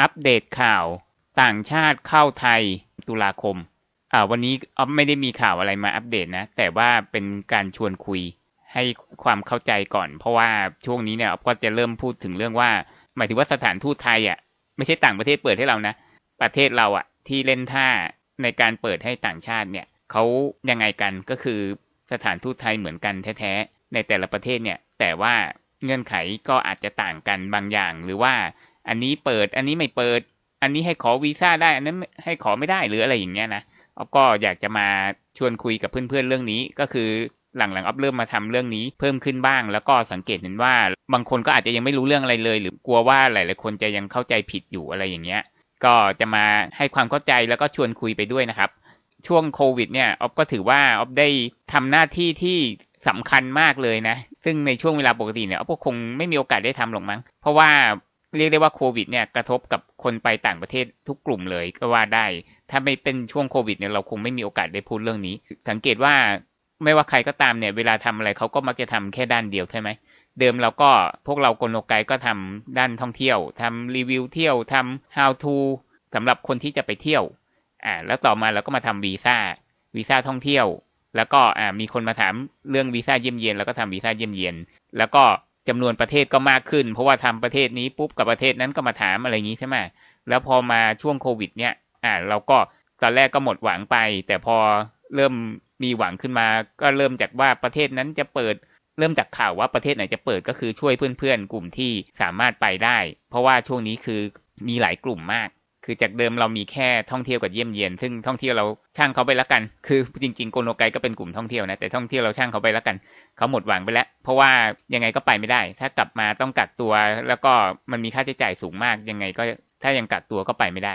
อัปเดตข่าวต่างชาติเข้าไทยตุลาคม อ่า วันนี้ออฟไม่ได้มีข่าวอะไรมาอัปเดตนะ แต่ว่าเป็นการชวนคุยให้ความเข้าใจก่อน เพราะว่าช่วงนี้เนี่ยออฟก็จะเริ่มพูดถึงเรื่องว่า หมายถึงว่าสถานทูตไทยอะไม่ใช่ต่างประเทศเปิดให้เรานะ ประเทศเราอะ ที่เล่นท่าในการเปิดให้ต่างชาติเนี่ยเขายังไงกันก็คือสถานทูตไทยเหมือนกันแท้ๆในแต่ละประเทศเนี่ย แต่ว่าเงื่อนไขก็อาจจะต่างกันบางอย่างหรือว่า อันนี้เปิด อันนี้ไม่เปิด อันนี้ให้ขอวีซ่าได้ อันนั้นให้ขอไม่ได้หรืออะไรอย่างเงี้ยนะออฟก็อยากจะมาชวนคุยกับเพื่อนๆเรื่องนี้ ก็คือหลังๆออฟเริ่มมาทำเรื่องนี้เพิ่มขึ้นบ้าง แล้วก็สังเกตเห็นว่าบางคนก็อาจจะยังไม่รู้เรื่องอะไรเลย หรือกลัวว่าหลายๆคนจะยังเข้าใจผิดอยู่อะไรอย่างเงี้ย ก็จะมาให้ความเข้าใจแล้วก็ชวนคุยไปด้วยนะครับ ช่วงโควิดเนี่ยออฟก็ถือว่าออฟได้ทำหน้าที่ที่สำคัญมากเลยนะ ซึ่งในช่วงเวลาปกติเนี่ยออฟก็คงไม่มีโอกาสได้ทำหรอกมั้ง เพราะว่า เรียกได้ว่าโควิดเนี่ยกระทบกับคนไปต่างประเทศทุกกลุ่มเลยก็ว่าได้ ถ้าไม่เป็นช่วงโควิดเนี่ยเราคงไม่มีโอกาสได้พูดเรื่องนี้ สังเกตว่าไม่ว่าใครก็ตามเนี่ย เวลาทำอะไรเขาก็มักจะทำแค่ด้านเดียวใช่ไหมเดิมเราก็พวกเรากลโลไกก็ทำด้านท่องเที่ยวทำรีวิวเที่ยวทำ how to สำหรับคนที่จะไปเที่ยวอ่าแล้วต่อมาเราก็มาทำวีซ่าวีซ่าท่องเที่ยว แล้วก็อ่ามีคนมาถามเรื่องวีซ่าเยี่ยมเยียนแล้วก็ทำวีซ่าเยี่ยมเยียนแล้วก็ จำนวนประเทศก็มากขึ้น เพราะว่าทำประเทศนี้ปุ๊บกับประเทศนั้นก็มาถามอะไรอย่างนี้ใช่ไหมแล้วพอมาช่วงโควิด เนี่ย อ่า เราก็ตอนแรกก็หมดหวังไป แต่พอเริ่มมีหวังขึ้นมา ก็เริ่มจากว่าประเทศนั้นจะเปิด เริ่มจากข่าวว่าประเทศไหนจะเปิดก็คือช่วยเพื่อนๆกลุ่มที่สามารถไปได้ เพราะว่าช่วงนี้คือมีหลายกลุ่มมาก คือจากเดิมเรามีแค่ท่องเที่ยวกับเยี่ยมเยียน ซึ่งท่องเที่ยวเราช่างเขาไปแล้วกัน คือจริงๆโกโนไกก็เป็นกลุ่มท่องเที่ยวนะแต่ท่องเที่ยวเราช่างเขาไปแล้วกันเขาหมดหวังไปแล้ว เพราะว่ายังไงก็ไปไม่ได้ ถ้ากลับมาต้องกักตัว แล้วก็มันมีค่าใช้จ่ายสูงมากยังไงก็ถ้ายังกักตัวก็ไปไม่ได้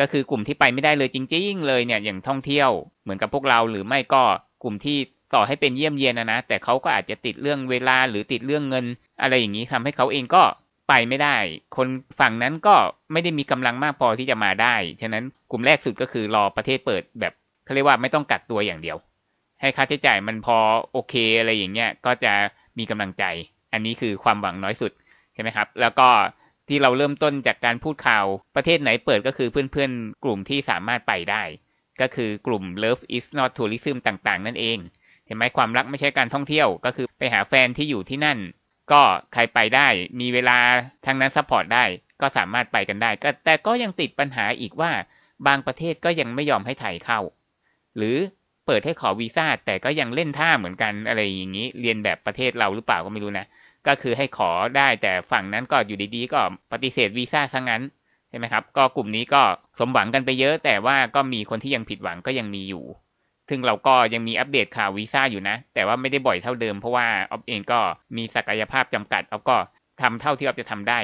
ก็คือกลุ่มที่ไปไม่ได้เลยจริง ๆ เลยเนี่ยอย่างท่องเที่ยวเหมือนกับพวกเราหรือไม่ก็กลุ่มที่ต่อให้เป็นเยี่ยมเยียนนะนะแต่เขาก็อาจจะติดเรื่องเวลาหรือติดเรื่องเงิน อะไรอย่างนี้ทำให้เขาเองก็ ไปไม่ได้ คนฝั่งนั้นก็ไม่ได้มีกำลังมากพอที่จะมาได้ ฉะนั้นกลุ่มแรกสุดก็คือรอประเทศเปิดแบบเขาเรียกว่าไม่ต้องกักตัวอย่างเดียว ให้ค่าใช้จ่ายมันพอโอเคอะไรอย่างเงี้ยก็จะมีกำลังใจ อันนี้คือความหวังน้อยสุดใช่ไหมครับ แล้วก็ที่เราเริ่มต้นจากการพูดข่าวประเทศไหนเปิดก็คือเพื่อนๆ กลุ่มที่สามารถไปได้ ก็คือกลุ่ม Love is not tourism ต่างๆ นั่นเองใช่ไหมความรักไม่ใช่การท่องเที่ยว ก็คือไปหาแฟนที่อยู่ที่นั่น ก็ใครไปได้มีเวลาทางนั้น support ได้ก็สามารถไปกันได้ แต่ก็ยังติดปัญหาอีกว่าบางประเทศก็ยังไม่ยอมให้ไทยเข้า หรือเปิดให้ขอวีซ่าแต่ก็ยังเล่นท่าเหมือนกันอะไรอย่างนี้ เลียนแบบประเทศเราหรือเปล่าก็ไม่รู้นะก็คือให้ขอได้แต่ฝั่งนั้นก็อยู่ดีๆ ก็ปฏิเสธวีซ่าซะงั้นใช่ไหมครับ ก็กลุ่มนี้ก็สมหวังกันไปเยอะ แต่ว่าก็มีคนที่ยังผิดหวังก็ยังมีอยู่ ซึ่งเราก็ยังมีอัปเดตข่าววีซ่าอยู่นะ แต่ว่าไม่ได้บ่อยเท่าเดิมเพราะว่าออฟเองก็มีศักยภาพจำกัดออฟก็ทำเท่าที่ออฟจะทำได้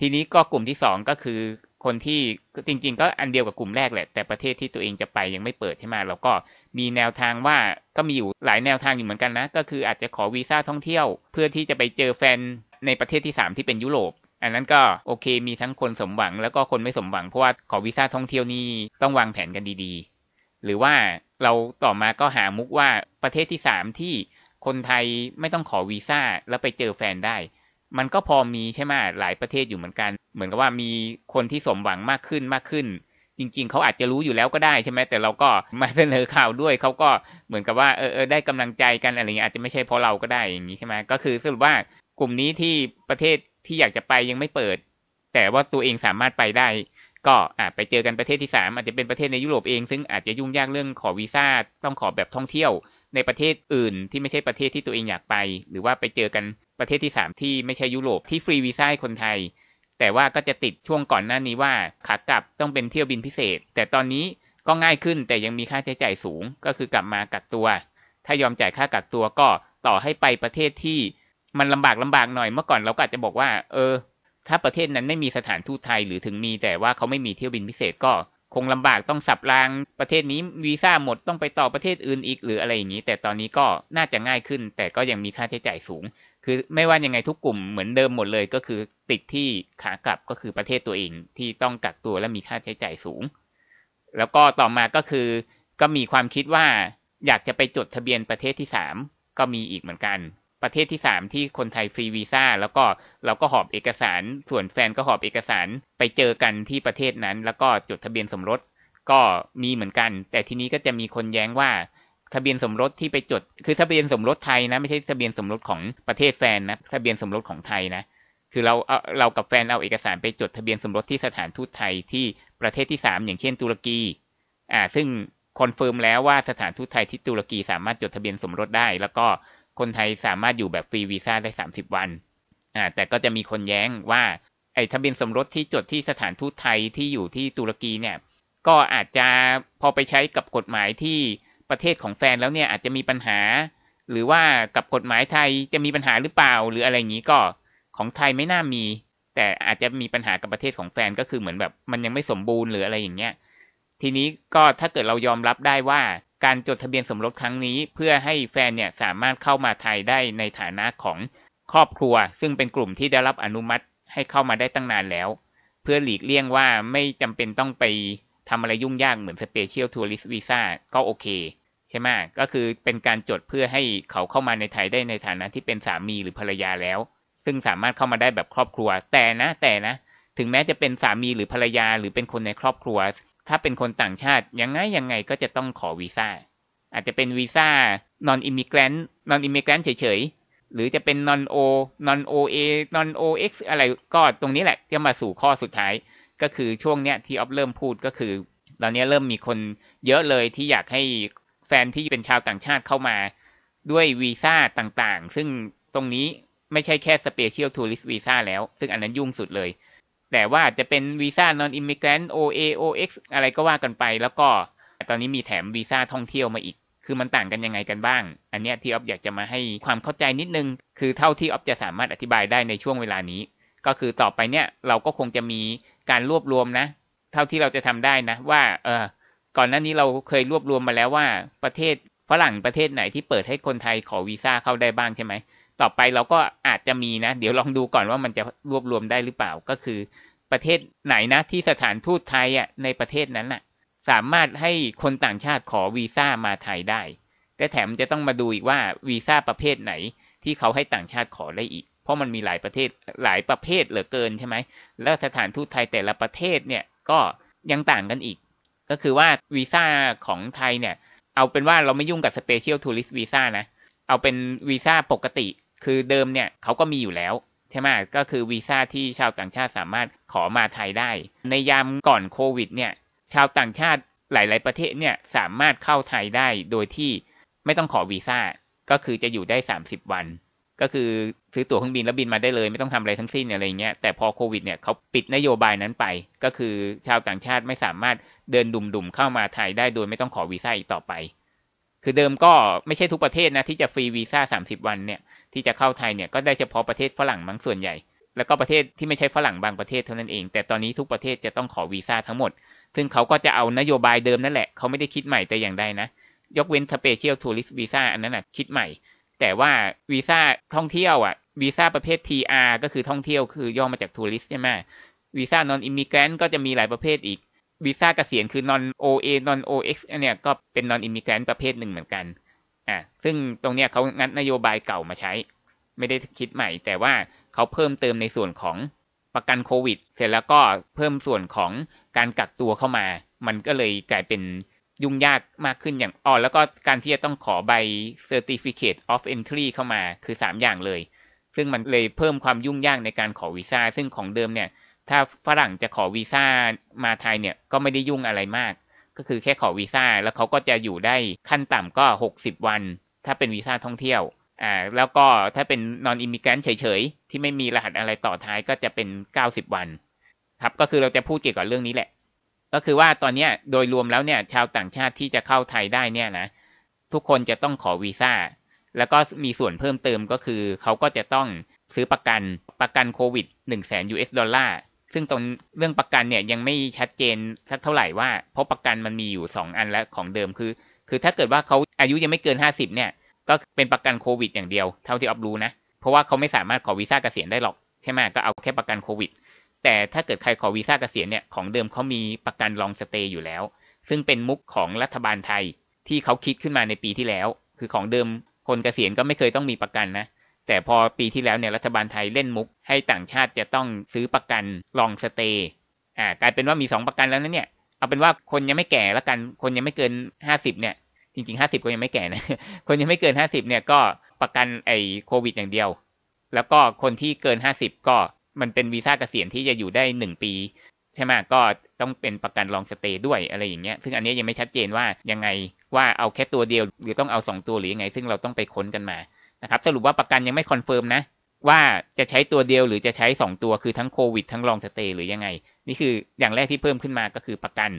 ทีนี้ก็กลุ่มที่สองก็คือคนที่จริง ๆ ก็อันเดียวกับกลุ่มแรกแหละ แต่ประเทศที่ตัวเองจะไปยังไม่เปิดใช่ไหมเราก็มีแนวทางว่าก็มีอยู่หลายแนวทางอยู่เหมือนกันนะ ก็คืออาจจะขอวีซ่าท่องเที่ยว เพื่อที่จะไปเจอแฟนในประเทศที่สามที่เป็นยุโรป อันนั้นก็โอเคมีทั้งคนสมหวังแล้วก็คนไม่สมหวังเพราะว่าขอวีซ่าท่องเที่ยวนี่ต้องวางแผนกันดีๆ หรือว่าเราต่อมาก็หามุกว่าประเทศที่สามที่คนไทยไม่ต้องขอวีซ่าแล้วไปเจอแฟนได้ มันก็พอมีใช่ไหมหลายประเทศอยู่เหมือนกัน เหมือนกับว่ามีคนที่สมหวังมากขึ้นมากขึ้น จริง ๆ เขาอาจจะรู้อยู่แล้วก็ได้ใช่ไหมแต่เราก็มาเสนอข่าวด้วยเขาก็เหมือนกับว่าเออเออได้กำลังใจกันอะไรเงี้ยอาจจะไม่ใช่เพราะเราก็ได้อย่างนี้ใช่ไหมก็คือสรุปว่ากลุ่มนี้ที่ประเทศที่อยากจะไปยังไม่เปิด แต่ว่าตัวเองสามารถไปได้ ก็อไปเจอกันประเทศที่สามอาจจะเป็นประเทศในยุโรปเอง ซึ่งอาจจะยุ่งยากเรื่องขอวีซ่าต้องขอแบบท่องเที่ยว ในประเทศอื่นที่ไม่ใช่ประเทศที่ตัวเองอยากไป หรือว่าไปเจอกันประเทศที่สามที่ไม่ใช่ยุโรปที่ฟรีวีซ่าคนไทย แต่ว่าก็จะติดช่วงก่อนหน้านี้ว่าขากลับต้องเป็นเที่ยวบินพิเศษ แต่ตอนนี้ก็ง่ายขึ้นแต่ยังมีค่าใช้จ่ายสูง ก็คือกลับมากักตัว ถ้ายอมจ่ายค่ากักตัวก็ต่อให้ไปประเทศที่มันลำบากลำบากหน่อยเมื่อก่อนเราก็อาจจะบอกว่า เออ ถ้าประเทศนั้นไม่มีสถานทูตไทยหรือถึงมีแต่ว่าเขาไม่มีเที่ยวบินพิเศษก็คงลำบากต้องสับรางประเทศนี้วีซ่าหมดต้องไปต่อประเทศอื่นอีกหรืออะไรอย่างนี้ แต่ตอนนี้ก็น่าจะง่ายขึ้น แต่ก็ยังมีค่าใช้จ่ายสูง คือไม่ว่ายังไงทุกกลุ่มเหมือนเดิมหมดเลยก็คือติดที่ขากลับก็คือประเทศตัวเองที่ต้องกักตัวและมีค่าใช้จ่ายสูง แล้วก็ต่อมาก็คือ ก็มีความคิดว่าอยากจะไปจดทะเบียนประเทศที่สามก็มีอีกเหมือนกัน ประเทศที่สามที่คนไทยฟรีวีซ่าแล้วก็เราก็หอบเอกสาร ส่วนแฟนก็หอบเอกสารไปเจอกันที่ประเทศนั้น แล้วก็จดทะเบียนสมรสก็มีเหมือนกัน แต่ทีนี้ก็จะมีคนแย้งว่าทะเบียนสมรสที่ไปจด คือทะเบียนสมรสไทยนะ ไม่ใช่ทะเบียนสมรสของประเทศแฟนนะทะเบียนสมรสของไทยนะ คือเราเอาเรากับแฟนเอาเอกสารไปจดทะเบียนสมรสที่สถานทูตไทยที่ประเทศที่สามอย่างเช่นตุรกีอ่าซึ่ง confirm แล้วว่าสถานทูตไทยที่ตุรกีสามารถจดทะเบียนสมรสได้ แล้วก็ คนไทยสามารถอยู่แบบฟรีวีซ่าได้สามสิบวันอ่าแต่ก็จะมีคนแย้งว่าไอ้ทะเบียนสมรสที่จดที่สถานทูตไทยที่อยู่ที่ตุรกีเนี่ย ก็อาจจะพอไปใช้กับกฎหมายที่ประเทศของแฟนแล้วเนี่ยอาจจะมีปัญหา หรือว่ากับกฎหมายไทยจะมีปัญหาหรือเปล่า หรืออะไรอย่างนี้ก็ของไทยไม่น่ามี แต่อาจจะมีปัญหากับประเทศของแฟนก็คือเหมือนแบบมันยังไม่สมบูรณ์หรืออะไรอย่างเงี้ยทีนี้ก็ถ้าเกิดเรายอมรับได้ว่า การจดทะเบียนสมรสครั้งนี้ เพื่อให้แฟนเนี่ยสามารถเข้ามาไทยได้ในฐานะของครอบครัว ซึ่งเป็นกลุ่มที่ได้รับอนุมัติให้เข้ามาได้ตั้งนานแล้ว เพื่อหลีกเลี่ยงว่าไม่จำเป็นต้องไปทำอะไรยุ่งยากเหมือน special tourist visa ก็โอเคใช่ไหมก็คือเป็นการจดเพื่อให้เขาเข้ามาในไทยได้ในฐานะที่เป็นสามีหรือภรรยาแล้ว ซึ่งสามารถเข้ามาได้แบบครอบครัว แต่นะแต่นะ ถึงแม้จะเป็นสามีหรือภรรยาหรือเป็นคนในครอบครัว ถ้าเป็นคนต่างชาติยังไงยังไงก็จะต้องขอวีซ่า อาจจะเป็นวีซ่า non immigrant non immigrant เฉยๆ หรือจะเป็น non o non oa non ox อะไรก็ตรงนี้แหละจะมาสู่ข้อสุดท้าย ก็คือช่วงเนี้ยที่ออฟเริ่มพูดก็คือ ตอนนี้เริ่มมีคนเยอะเลยที่อยากให้แฟนที่เป็นชาวต่างชาติเข้ามาด้วยวีซ่าต่างๆ ซึ่งตรงนี้ไม่ใช่แค่ Special Tourist Visa แล้ว ซึ่งอันนั้นยุ่งสุดเลย แต่ว่าจะเป็นวีซ่า non immigrant OA OX อะไรก็ว่ากันไป แล้วก็ตอนนี้มีแถมวีซ่าท่องเที่ยวมาอีก คือมันต่างกันยังไงกันบ้าง อันนี้ที่ออฟอยากจะมาให้ความเข้าใจนิดนึง คือเท่าที่ออฟจะสามารถอธิบายได้ในช่วงเวลานี้ ก็คือต่อไปเนี่ยเราก็คงจะมีการรวบรวมนะ เท่าที่เราจะทำได้นะว่าเออก่อนหน้านี้เราเคยรวบรวมมาแล้วว่าประเทศฝรั่งประเทศไหนที่เปิดให้คนไทยขอวีซ่าเข้าได้บ้างใช่ไหม ต่อไปเราก็อาจจะมีนะ เดี๋ยวลองดูก่อนว่ามันจะรวบรวมได้หรือเปล่าก็คือ ประเทศไหนนะที่สถานทูตไทยอะในประเทศนั้นอะ สามารถให้คนต่างชาติขอวีซ่ามาไทยได้แต่แถมจะต้องมาดูอีกว่าวีซ่าประเภทไหนที่เขาให้ต่างชาติขอได้อีก เพราะมันมีหลายประเทศหลายประเภทเหลือเกินใช่ไหมแล้วสถานทูตไทยแต่ละประเทศเนี่ยก็ยังต่างกันอีก ก็คือว่าวีซ่าของไทยเนี่ย เอาเป็นว่าเราไม่ยุ่งกับ special tourist visa นะ เอาเป็นวีซ่าปกติ คือเดิมเนี่ยเขาก็มีอยู่แล้วใช่ไหมก็คือวีซ่าที่ชาวต่างชาติสามารถขอมาไทยได้ ในยามก่อนโควิดเนี่ยชาวต่างชาติหลาย ๆ ประเทศเนี่ยสามารถเข้าไทยได้โดยที่ไม่ต้องขอวีซ่าก็คือจะอยู่ได้ 30 วัน ก็คือซื้อตั๋วเครื่องบินแล้วบินมาได้เลย ไม่ต้องทำอะไรทั้งสิ้นอะไรเงี้ยแต่พอโควิดเนี่ยเขาปิดนโยบายนั้นไป ก็คือชาวต่างชาติไม่สามารถเดินดุ่มๆเข้ามาไทยได้โดยไม่ต้องขอวีซ่าอีกต่อไป คือเดิมก็ไม่ใช่ทุกประเทศนะที่จะฟรีวีซ่า30 วันเนี่ย ที่จะเข้าไทยเนี่ยก็ได้เฉพาะประเทศฝรั่งมั้งส่วนใหญ่ แล้วก็ประเทศที่ไม่ใช่ฝรั่งบางประเทศเท่านั้นเอง แต่ตอนนี้ทุกประเทศจะต้องขอวีซ่าทั้งหมด ซึ่งเขาก็จะเอานโยบายเดิมนั่นแหละ เขาไม่ได้คิดใหม่แต่อย่างใดนะ ยกเว้น special tourist visa อันนั้นนะคิดใหม่ แต่ว่าวีซ่าท่องเที่ยวอะวีซ่าประเภท TR ก็คือท่องเที่ยวคือย่อมาจาก tourist ใช่ไหมวีซ่า non immigrant ก็จะมีหลายประเภทอีกวีซ่าเกษียณคือ non OA non OX อันเนี้ยก็เป็น non immigrant ประเภทหนึ่งเหมือนกัน อ่าซึ่งตรงเนี้ยเขางัดนโยบายเก่ามาใช้ ไม่ได้คิดใหม่ แต่ว่าเขาเพิ่มเติมในส่วนของประกันโควิด เสร็จแล้วก็เพิ่มส่วนของการกักตัวเข้ามา มันก็เลยกลายเป็นยุ่งยากมากขึ้นอย่างอ๋อแล้วก็การที่จะต้องขอใบ certificate of entry เข้ามาคือ 3 อย่างเลย ซึ่งมันเลยเพิ่มความยุ่งยากในการขอวีซ่าซึ่งของเดิมเนี่ย ถ้าฝรั่งจะขอวีซ่ามาไทยเนี่ยก็ไม่ได้ยุ่งอะไรมาก ก็คือแค่ขอวีซ่าแล้วเขาก็จะอยู่ได้ขั้นต่ำก็ 60 วัน ถ้าเป็นวีซ่าท่องเที่ยวอ่าแล้วก็ถ้าเป็น non immigrant เฉยๆ ที่ไม่มีรหัสอะไรต่อท้ายก็จะเป็น 90 วัน ครับก็คือเราจะพูดเกี่ยวกับเรื่องนี้แหละ ก็คือว่าตอนนี้โดยรวมแล้วเนี่ยชาวต่างชาติที่จะเข้าไทยได้เนี่ยนะทุกคนจะต้องขอวีซ่าแล้วก็มีส่วนเพิ่มเติมก็คือเขาก็จะต้องซื้อประกันประกันโควิด1 0 0 0 0แสน US ดอลลาร์ ซึ่งตรงเรื่องประกันเนี่ยยังไม่ชัดเจนสักเท่าไหร่ว่าเพราะประกันมันมีอยู่ 2 อันแล้วของเดิมคือ คือถ้าเกิดว่าเขาอายุยังไม่เกิน 50 เนี่ย ก็เป็นประกันโควิดอย่างเดียวเท่าที่อับรู้นะ เพราะว่าเขาไม่สามารถขอวีซ่าเกษียณได้หรอกใช่ไหมก็เอาแค่ประกันโควิด แต่ถ้าเกิดใครขอวีซ่าเกษียณเนี่ยของเดิมเขามีประกันลองสเตย์อยู่แล้ว ซึ่งเป็นมุกของรัฐบาลไทยที่เขาคิดขึ้นมาในปีที่แล้ว คือของเดิมคนเกษียณก็ไม่เคยต้องมีประกันนะ แต่พอปีที่แล้วเนี่ยรัฐบาลไทยเล่นมุก ให้ต่างชาติจะต้องซื้อประกันลองสเตย์อ่ากลายเป็นว่ามี 2 ประกันแล้วนะเนี่ยเอาเป็นว่าคนยังไม่แก่แล้วกันคนยังไม่เกิน 50เนี่ยจริง ๆ 50ก็ยังไม่แก่นะคนยังไม่เกิน 50เนี่ยก็ประกันไอ้โควิดอย่างเดียว แล้วก็คนที่เกิน 50 ก็มันเป็นวีซ่าเกษียณที่จะอยู่ได้ 1 ปีใช่ไหมก็ต้องเป็นประกัน long stay ด้วยอะไรอย่างเงี้ย ซึ่งอันนี้ยังไม่ชัดเจนว่ายังไงว่าเอาแค่ตัวเดียว หรือต้องเอา 2 ตัวหรือยังไง ซึ่งเราต้องไปค้นกันมา นะครับสรุปว่าประกันยังไม่ confirm นะว่าจะใช้ตัวเดียวหรือจะใช้ 2 ตัวคือทั้งโควิดทั้ง long stay หรือยังไง นี่คืออย่างแรกที่เพิ่มขึ้นมาก็คือประกัน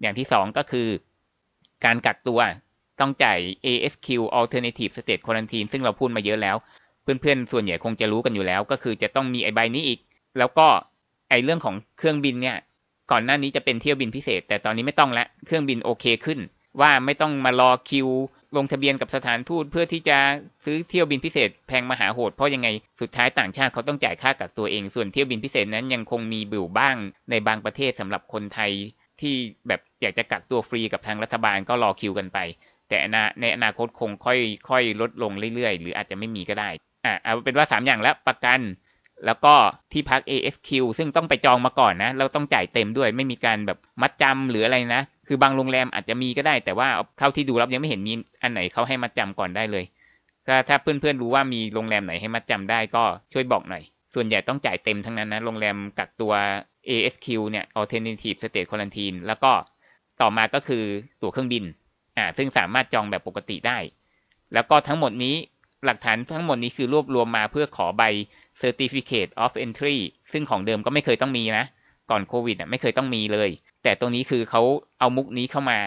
อย่างที่ 2 ก็คือ การกักตัวต้องจ่าย ASQ Alternative State Quarantine ซึ่งเราพูดมาเยอะแล้ว เพื่อนๆ ส่วนใหญ่คงจะรู้กันอยู่แล้ว ก็คือจะต้องมีไอใบนี้อีก แล้วก็ไอเรื่องของเครื่องบินเนี่ยก่อนหน้านี้จะเป็นเที่ยวบินพิเศษ แต่ตอนนี้ไม่ต้องละเครื่องบินโอเคขึ้น ว่าไม่ต้องมารอคิว ลงทะเบียนกับสถานทูตเพื่อที่จะซื้อเที่ยวบินพิเศษแพงมหาโหดเพราะยังไงสุดท้ายต่างชาติเขาต้องจ่ายค่ากักตัวเอง ส่วนเที่ยวบินพิเศษนั้นยังคงมีบิวบ้างในบางประเทศสำหรับคนไทยที่แบบอยากจะกักตัวฟรีกับทางรัฐบาลก็รอคิวกันไป แต่ในอนาคตคงค่อยค่อยลดลงเรื่อยๆ หรืออาจจะไม่มีก็ได้อ่าเอาเป็นว่า 3 อย่างแล้วประกัน แล้วก็ที่พัก ASQ ซึ่งต้องไปจองมาก่อนนะ เราต้องจ่ายเต็มด้วยไม่มีการแบบมัดจำหรืออะไรนะ คือบางโรงแรมอาจจะมีก็ได้ แต่ว่าเท่าที่ดูรับยังไม่เห็นมีอันไหนเขาให้มัดจำก่อนได้เลยถ้าถ้าเพื่อนๆรู้ว่ามีโรงแรมไหนให้มัดจำได้ก็ช่วยบอกหน่อย ส่วนใหญ่ต้องจ่ายเต็มทั้งนั้นนะ โรงแรมกักตัว ASQ เนี่ย Alternative State Quarantine แล้วก็ต่อมาก็คือตั๋วเครื่องบิน อ่า ซึ่งสามารถจองแบบปกติได้ แล้วก็ทั้งหมดนี้หลักฐานทั้งหมดนี้คือรวบรวมมาเพื่อขอใบ Certificate of Entry ซึ่งของเดิมก็ไม่เคยต้องมีนะ ก่อนโควิดอะไม่เคยต้องมีเลย แต่ตรงนี้คือเขาเอามุกนี้เข้ามา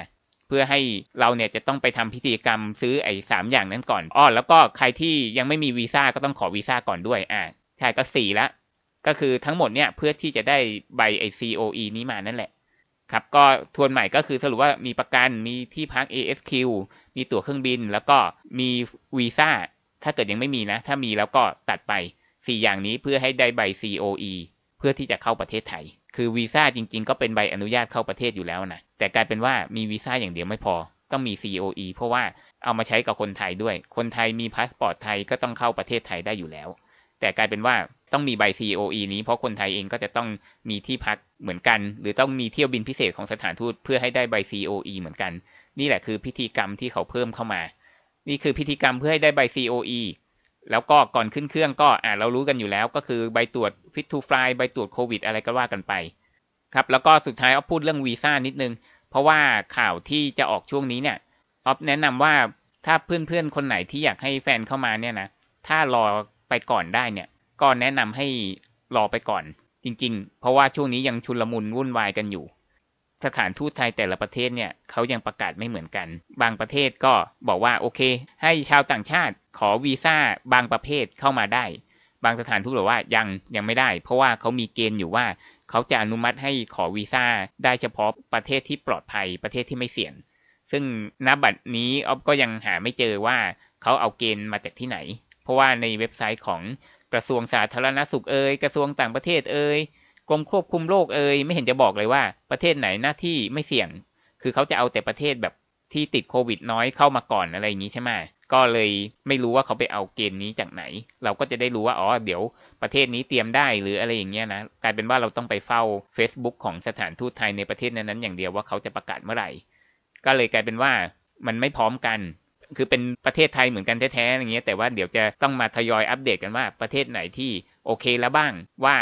เพื่อให้เราเนี่ยจะต้องไปทำพิธีกรรมซื้อไอ้สามอย่างนั้นก่อนอ้อแล้วก็ใครที่ยังไม่มีวีซ่าก็ต้องขอวีซ่าก่อนด้วยอ่าใช่ก็สี่ละก็คือทั้งหมดเนี่ยเพื่อที่จะได้ใบไอ COE นี้มานั่นแหละครับก็ทวนใหม่ก็คือสรุปว่ามีประกันมีที่พัก ASQ มีตั๋วเครื่องบิน แล้วก็มีวีซ่าถ้าเกิดยังไม่มีนะ ถ้ามีแล้วก็ตัดไป 4 อย่างนี้เพื่อให้ได้ใบ COE เพื่อที่จะเข้าประเทศไทย คือวีซ่าจริง ๆ ก็เป็นใบอนุญาตเข้าประเทศอยู่แล้วนะ แต่กลายเป็นว่ามีวีซ่าอย่างเดียวไม่พอ ต้องมี COE เพราะว่าเอามาใช้กับคนไทยด้วย คนไทยมีพาสปอร์ตไทยก็ต้องเข้าประเทศไทยได้อยู่แล้ว แต่กลายเป็นว่าต้องมีใบ COE นี้ เพราะคนไทยเองก็จะต้องมีที่พักเหมือนกัน หรือต้องมีเที่ยวบินพิเศษของสถานทูตเพื่อให้ได้ใบ COE เหมือนกัน นี่แหละคือพิธีกรรมที่เขาเพิ่มเข้ามา นี่คือพิธีกรรมเพื่อให้ได้ใบ COE แล้วก็ก่อนขึ้นเครื่องก็อ่าเรารู้กันอยู่แล้วก็คือใบตรวจ Fit to Fly ใบตรวจโควิด อะไรก็ว่ากันไป ครับแล้วก็สุดท้ายออฟพูดเรื่องวีซ่านิดนึง เพราะว่าข่าวที่จะออกช่วงนี้เนี่ยออฟแนะนำว่าถ้าเพื่อนๆ คนไหนที่อยากให้แฟนเข้ามาเนี่ยนะถ้ารอไปก่อนได้เนี่ยก็แนะนำให้รอไปก่อนจริง ๆ เพราะว่าช่วงนี้ยังชุลมุนวุ่นวายกันอยู่ สถานทูตไทยแต่ละประเทศเนี่ยเขายังประกาศไม่เหมือนกัน บางประเทศก็บอกว่าโอเค ให้ชาวต่างชาติขอวีซ่าบางประเภทเข้ามาได้ บางสถานทูตบอกว่ายังยังไม่ได้ เพราะว่าเขามีเกณฑ์อยู่ว่าเขาจะอนุมัติให้ขอวีซ่าได้เฉพาะประเทศที่ปลอดภัยประเทศที่ไม่เสี่ยงซึ่งณบัดนี้ออฟก็ยังหาไม่เจอว่าเขาเอาเกณฑ์มาจากที่ไหน เพราะว่าในเว็บไซต์ของกระทรวงสาธารณสุขเอ่ยกระทรวงต่างประเทศเอ่ย กรมควบคุมโรคเอ่ยไม่เห็นจะบอกเลยว่าประเทศไหนหน้าที่ไม่เสี่ยง คือเขาจะเอาแต่ประเทศแบบที่ติดโควิดน้อยเข้ามาก่อนอะไรอย่างนี้ใช่ไหมก็เลยไม่รู้ว่าเขาไปเอาเกณฑ์นี้จากไหน เราก็จะได้รู้ว่าอ๋อเดี๋ยวประเทศนี้เตรียมได้หรืออะไรอย่างเงี้ยนะกลายเป็นว่าเราต้องไปเฝ้า Facebook ของสถานทูตไทยในประเทศนั้นๆอย่างเดียวว่าเขาจะประกาศเมื่อไหร่ ก็เลยกลายเป็นว่ามันไม่พร้อมกัน คือเป็นประเทศไทยเหมือนกันแท้ๆอย่างเงี้ยแต่ว่าเดี๋ยวจะต้องมาทยอยอัปเดตกันว่าประเทศไหนที่โอเคแล้วบ้างว่า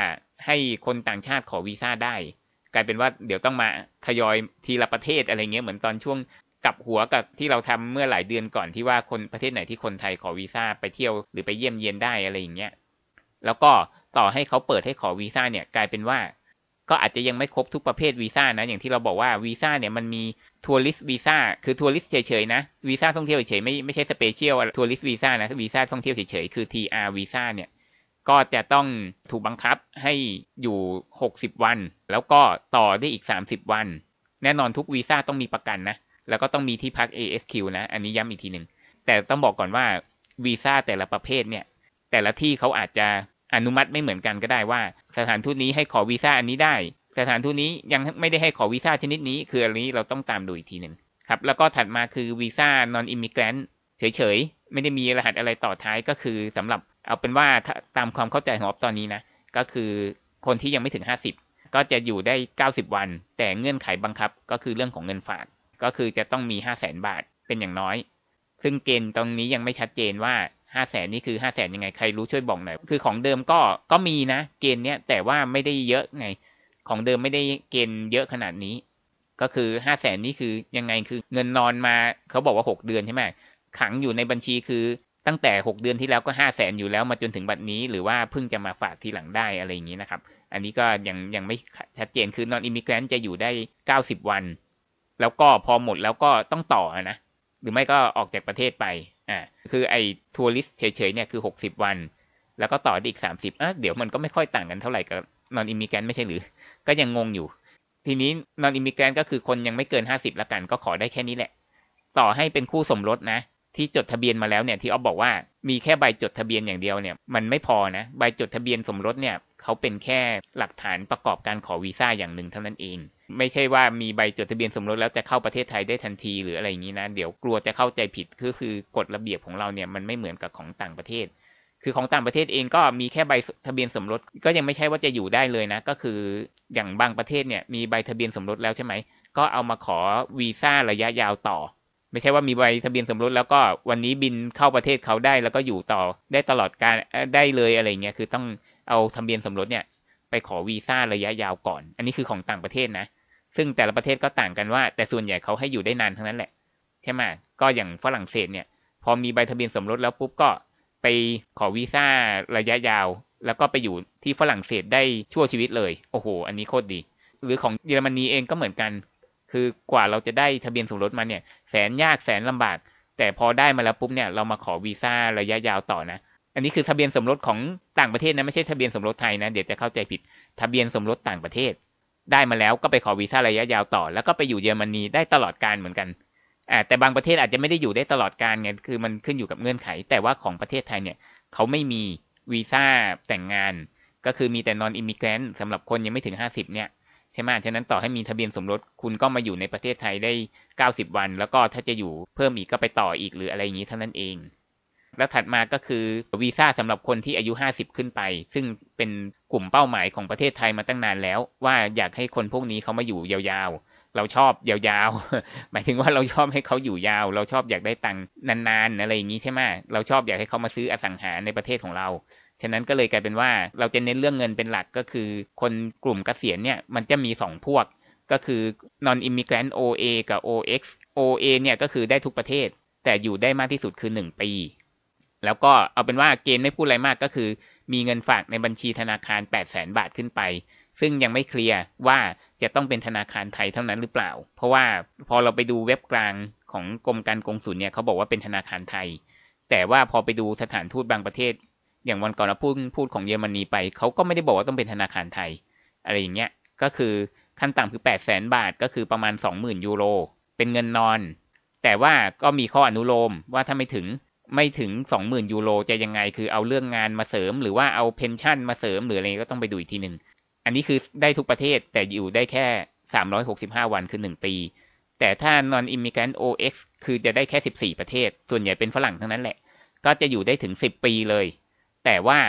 ให้คนต่างชาติขอวีซ่าได้ กลายเป็นว่าเดี๋ยวต้องมาทยอยทีละประเทศอะไรเงี้ยเหมือนตอนช่วงกับหัวกับที่เราทำเมื่อหลายเดือนก่อนที่ว่าคนประเทศไหนที่คนไทยขอวีซ่าไปเที่ยวหรือไปเยี่ยมเยียนได้อะไรอย่างเงี้ยแล้วก็ต่อให้เขาเปิดให้ขอวีซ่าเนี่ยกลายเป็นว่า ก็อาจจะยังไม่ครบทุกประเภทวีซ่านะอย่างที่เราบอกว่าวีซ่าเนี่ยมันมี tourist visa คือ tourist เฉยๆนะวีซ่าท่องเที่ยวเฉยๆไม่ไม่ใช่ special tourist visa นะวีซ่าท่องเที่ยวเฉยๆคือ TR visa เนี่ย ก็จะต้องถูกบังคับให้อยู่ 60 วัน แล้วก็ต่อได้อีก 30 วัน แน่นอนทุกวีซ่าต้องมีประกันนะ แล้วก็ต้องมีที่พัก ASQ นะ อันนี้ย้ำอีกทีหนึ่ง แต่ต้องบอกก่อนว่าวีซ่าแต่ละประเภทเนี่ย แต่ละที่เขาอาจจะอนุมัติไม่เหมือนกันก็ได้ว่า สถานทูตนี้ให้ขอวีซ่าอันนี้ได้ สถานทูตนี้ยังไม่ได้ให้ขอวีซ่าชนิดนี้ คืออันนี้เราต้องตามดูอีกทีหนึ่งครับ แล้วก็ถัดมาคือวีซ่านอนอิมิเกรนเฉยๆ ไม่ได้มีรหัสอะไรต่อท้ายก็คือสำหรับ เอาเป็นว่าตามความเข้าใจของออฟตอนนี้นะ ก็คือคนที่ยังไม่ถึง50ก็จะอยู่ได้90วัน แต่เงื่อนไขบังคับก็คือเรื่องของเงินฝาก ก็คือจะต้องมี5 0 0แสนบาทเป็นอย่างน้อย ซึ่งเกณฑ์ตรงนี้ยังไม่ชัดเจนว่า5 0 0แสนนี่คือ5 0 0แสนยังไงใครรู้ช่วยบอกหน่อย คือของเดิมก็ก็มีนะ เกณฑ์เนี้ยแต่ว่าไม่ได้เยอะไง ของเดิมไม่ได้เกณฑ์เยอะขนาดนี้ ก็คือ5 0 0แสนนี่คือยังไงคือเงินนอนมาเขาบอกว่า6เดือนใช่ไหมขังอยู่ในบัญชีคือ ตั้งแต่ 6 เดือนที่แล้วก็ 5 0 0แสนอยู่แล้วมาจนถึงบัดนี้ หรือว่าเพิ่งจะมาฝากทีหลังได้อะไรอย่างนี้นะครับ อันนี้ก็ยังยังไม่ชัดเจนคือนอนอิมิเกรนจะอยู่ได้ 90 วัน แล้วก็พอหมดแล้วก็ต้องต่อนะหรือไม่ก็ออกจากประเทศไปอ่าคือไอ้ทัวริสเฉยๆเนี่ยคือ 60 วัน แล้วก็ต่ออีก 30อะเดี๋ยวมันก็ไม่ค่อยต่างกันเท่าไหร่กับnon immigrant ไม่ใช่หรือ ก็ยังงงอยู่ ทีนี้ non immigrant ก็คือคนยังไม่เกิน 50ละกัน ก็ขอได้แค่นี้แหละ ต่อให้เป็นคู่สมรสนะ ที่จดทะเบียนมาแล้วเนี่ยที่ออฟบอกว่ามีแค่ใบจดทะเบียนอย่างเดียวเนี่ยมันไม่พอนะใบจดทะเบียนสมรสเนี่ยเขาเป็นแค่หลักฐานประกอบการขอวีซ่าอย่างหนึ่งเท่านั้นเอง ไม่ใช่ว่ามีใบจดทะเบียนสมรสแล้วจะเข้าประเทศไทยได้ทันทีหรืออะไรอย่างนี้นะเดี๋ยวกลัวจะเข้าใจผิดก็คือกฎระเบียบของเราเนี่ยมันไม่เหมือนกับของต่างประเทศ คือของต่างประเทศเองก็มีแค่ใบทะเบียนสมรสก็ยังไม่ใช่ว่าจะอยู่ได้เลยนะ ก็คืออย่างบางประเทศเนี่ยมีใบทะเบียนสมรสแล้วใช่ไหมก็เอามาขอวีซ่าระยะยาวต่อ ไม่ใช่ว่ามีใบทะเบียนสมรสแล้วก็วันนี้บินเข้าประเทศเขาได้แล้วก็อยู่ต่อได้ตลอดการได้เลยอะไรเงี้ยคือต้องเอาทะเบียนสมรสเนี่ยไปขอวีซ่าระยะยาวก่อน อันนี้คือของต่างประเทศนะ ซึ่งแต่ละประเทศก็ต่างกันว่า แต่ส่วนใหญ่เขาให้อยู่ได้นานทั้งนั้นแหละใช่ไหมก็อย่างฝรั่งเศสเนี่ย พอมีใบทะเบียนสมรสแล้วปุ๊บก็ไปขอวีซ่าระยะยาว แล้วก็ไปอยู่ที่ฝรั่งเศสได้ชั่วชีวิตเลย โอ้โห อันนี้โคตรดี หรือของเยอรมนีเองก็เหมือนกัน คือกว่าเราจะได้ทะเบียนสมรสมาเนี่ย แสนยากแสนลำบาก แต่พอได้มาแล้วปุ๊บเนี่ยเรามาขอวีซ่าระยะยาวต่อนะ อันนี้คือทะเบียนสมรสของต่างประเทศนะไม่ใช่ทะเบียนสมรสไทยนะเดี๋ยวจะเข้าใจผิด ทะเบียนสมรสต่างประเทศ ได้มาแล้วก็ไปขอวีซ่าระยะยาวต่อ แล้วก็ไปอยู่เยอรมนีได้ตลอดการเหมือนกันอ่าแต่บางประเทศอาจจะไม่ได้อยู่ได้ตลอดการไงคือมันขึ้นอยู่กับเงื่อนไข แต่ว่าของประเทศไทยเนี่ยเขาไม่มีวีซ่าแต่งงาน ก็คือมีแต่นอนอิมิเกรนต์สำหรับคนยังไม่ถึง 50เนี่ย ใช่ไหมฉะนั้นต่อให้มีทะเบียนสมรสคุณก็มาอยู่ในประเทศไทยได้ 90 วัน แล้วก็ถ้าจะอยู่เพิ่มอีกก็ไปต่ออีกหรืออะไรอย่างนี้เท่านั้นเอง แล้วถัดมาก็คือวีซ่าสำหรับคนที่อายุ 50 ขึ้นไป ซึ่งเป็นกลุ่มเป้าหมายของประเทศไทยมาตั้งนานแล้ว ว่าอยากให้คนพวกนี้เขามาอยู่ยาวๆ เราชอบยาวๆ หมายถึงว่าเราชอบให้เขาอยู่ยาว เราชอบอยากได้ตังค์นานๆอะไรอย่างนี้ใช่ไหมเราชอบอยากให้เขามาซื้ออสังหาในประเทศของเรา ฉะนั้นก็เลยกลายเป็นว่าเราจะเน้นเรื่องเงินเป็นหลักก็คือ คนกลุ่มกเกษียณเนี่ยมันจะมี 2 พวก ก็คือ non immigrant OA กับ OX OA เนี่ยก็คือได้ทุกประเทศ แต่อยู่ได้มากที่สุดคือ 1 ปี แล้วก็เอาเป็นว่าเกณฑ์ไม่พูดอะไรมากก็คือ มีเงินฝากในบัญชีธนาคาร 8 0 0แสนบาทขึ้นไป ซึ่งยังไม่เคลียร์ว่าจะต้องเป็นธนาคารไทยเท่านั้นหรือเปล่า เพราะว่าพอเราไปดูเว็บกลางของกรมการกงสุลเนี่ยเขาบอกว่าเป็นธนาคารไทย แต่ว่าพอไปดูสถานทูตบางประเทศ อย่างวันก่อนเราพูดพูดของเยอรมนีไปเขาก็ไม่ได้บอกว่าต้องเป็นธนาคารไทย อะไรอย่างเงี้ยก็คือขั้นต่ำคือแปดแสนบาทก็คือประมาณสองหมื่นยูโร เป็นเงินนอน แต่ว่าก็มีข้ออนุโลมว่าถ้าไม่ถึงไม่ถึงสองหมื่นยูโรจะยังไงคือเอาเรื่องงานมาเสริม หรือว่าเอาเพนชั่นมาเสริมหรืออะไรก็ต้องไปดูอีกทีหนึ่งอันนี้คือได้ทุกประเทศแต่อยู่ได้แค่สามร้อยหกสิบห้าวันคือหนึ่งปี แต่ถ้า non immigrant OX คือจะได้แค่สิบสี่ประเทศ ส่วนใหญ่เป็นฝรั่งทั้งนั้นแหละ ก็จะอยู่ได้ถึงสิบปีเลย แต่ว่า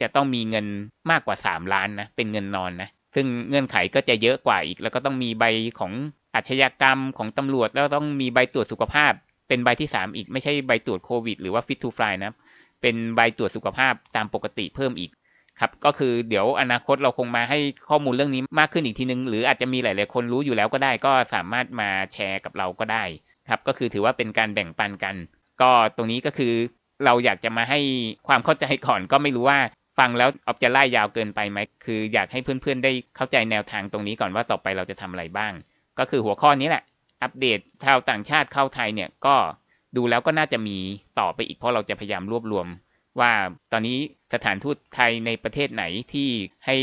จะต้องมีเงินมากกว่า 3 ล้านนะ เป็นเงินนอนนะ ซึ่งเงื่อนไขก็จะเยอะกว่าอีก แล้วก็ต้องมีใบของอาชญากรรมของตำรวจ แล้วต้องมีใบตรวจสุขภาพ เป็นใบที่ 3 อีก ไม่ใช่ใบตรวจโควิด หรือว่า fit to fly นะ เป็นใบตรวจสุขภาพตามปกติเพิ่มอีกครับ ก็คือเดี๋ยวอนาคตเราคงมาให้ข้อมูลเรื่องนี้มากขึ้นอีกทีนึง หรืออาจจะมีหลาย ๆ คนรู้อยู่แล้วก็ได้ ก็สามารถมาแชร์กับเราก็ได้ ครับ ก็คือถือว่าเป็นการแบ่งปันกัน ก็ตรงนี้ก็คือ เราอยากจะมาให้ความเข้าใจก่อนก็ไม่รู้ว่าฟังแล้วออบจะไล่ยาวเกินไปไหมคืออยากให้เพื่อนๆได้เข้าใจแนวทางตรงนี้ก่อนว่าต่อไปเราจะทำอะไรบ้าง ก็คือหัวข้อนี้แหละ อัปเดตชาวต่างชาติเข้าไทยเนี่ยก็ดูแล้วก็น่าจะมีต่อไปอีกเพราะเราจะพยายามรวบรวม ว่าตอนนี้สถานทูตไทยในประเทศไหนที่ให้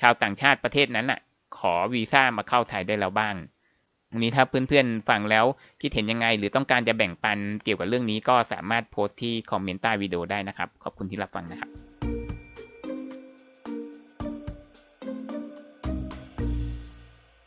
ชาวต่างชาติประเทศนั้นอะ ขอวีซ่ามาเข้าไทยได้แล้วบ้าง วันนี้ถ้าเพื่อนๆฟังแล้วคิดเห็นยังไง หรือต้องการจะแบ่งปันเกี่ยวกับเรื่องนี้ก็สามารถโพสต์ที่คอมเมนต์ใต้วิดีโอได้นะครับ ขอบคุณที่รับฟังนะครับ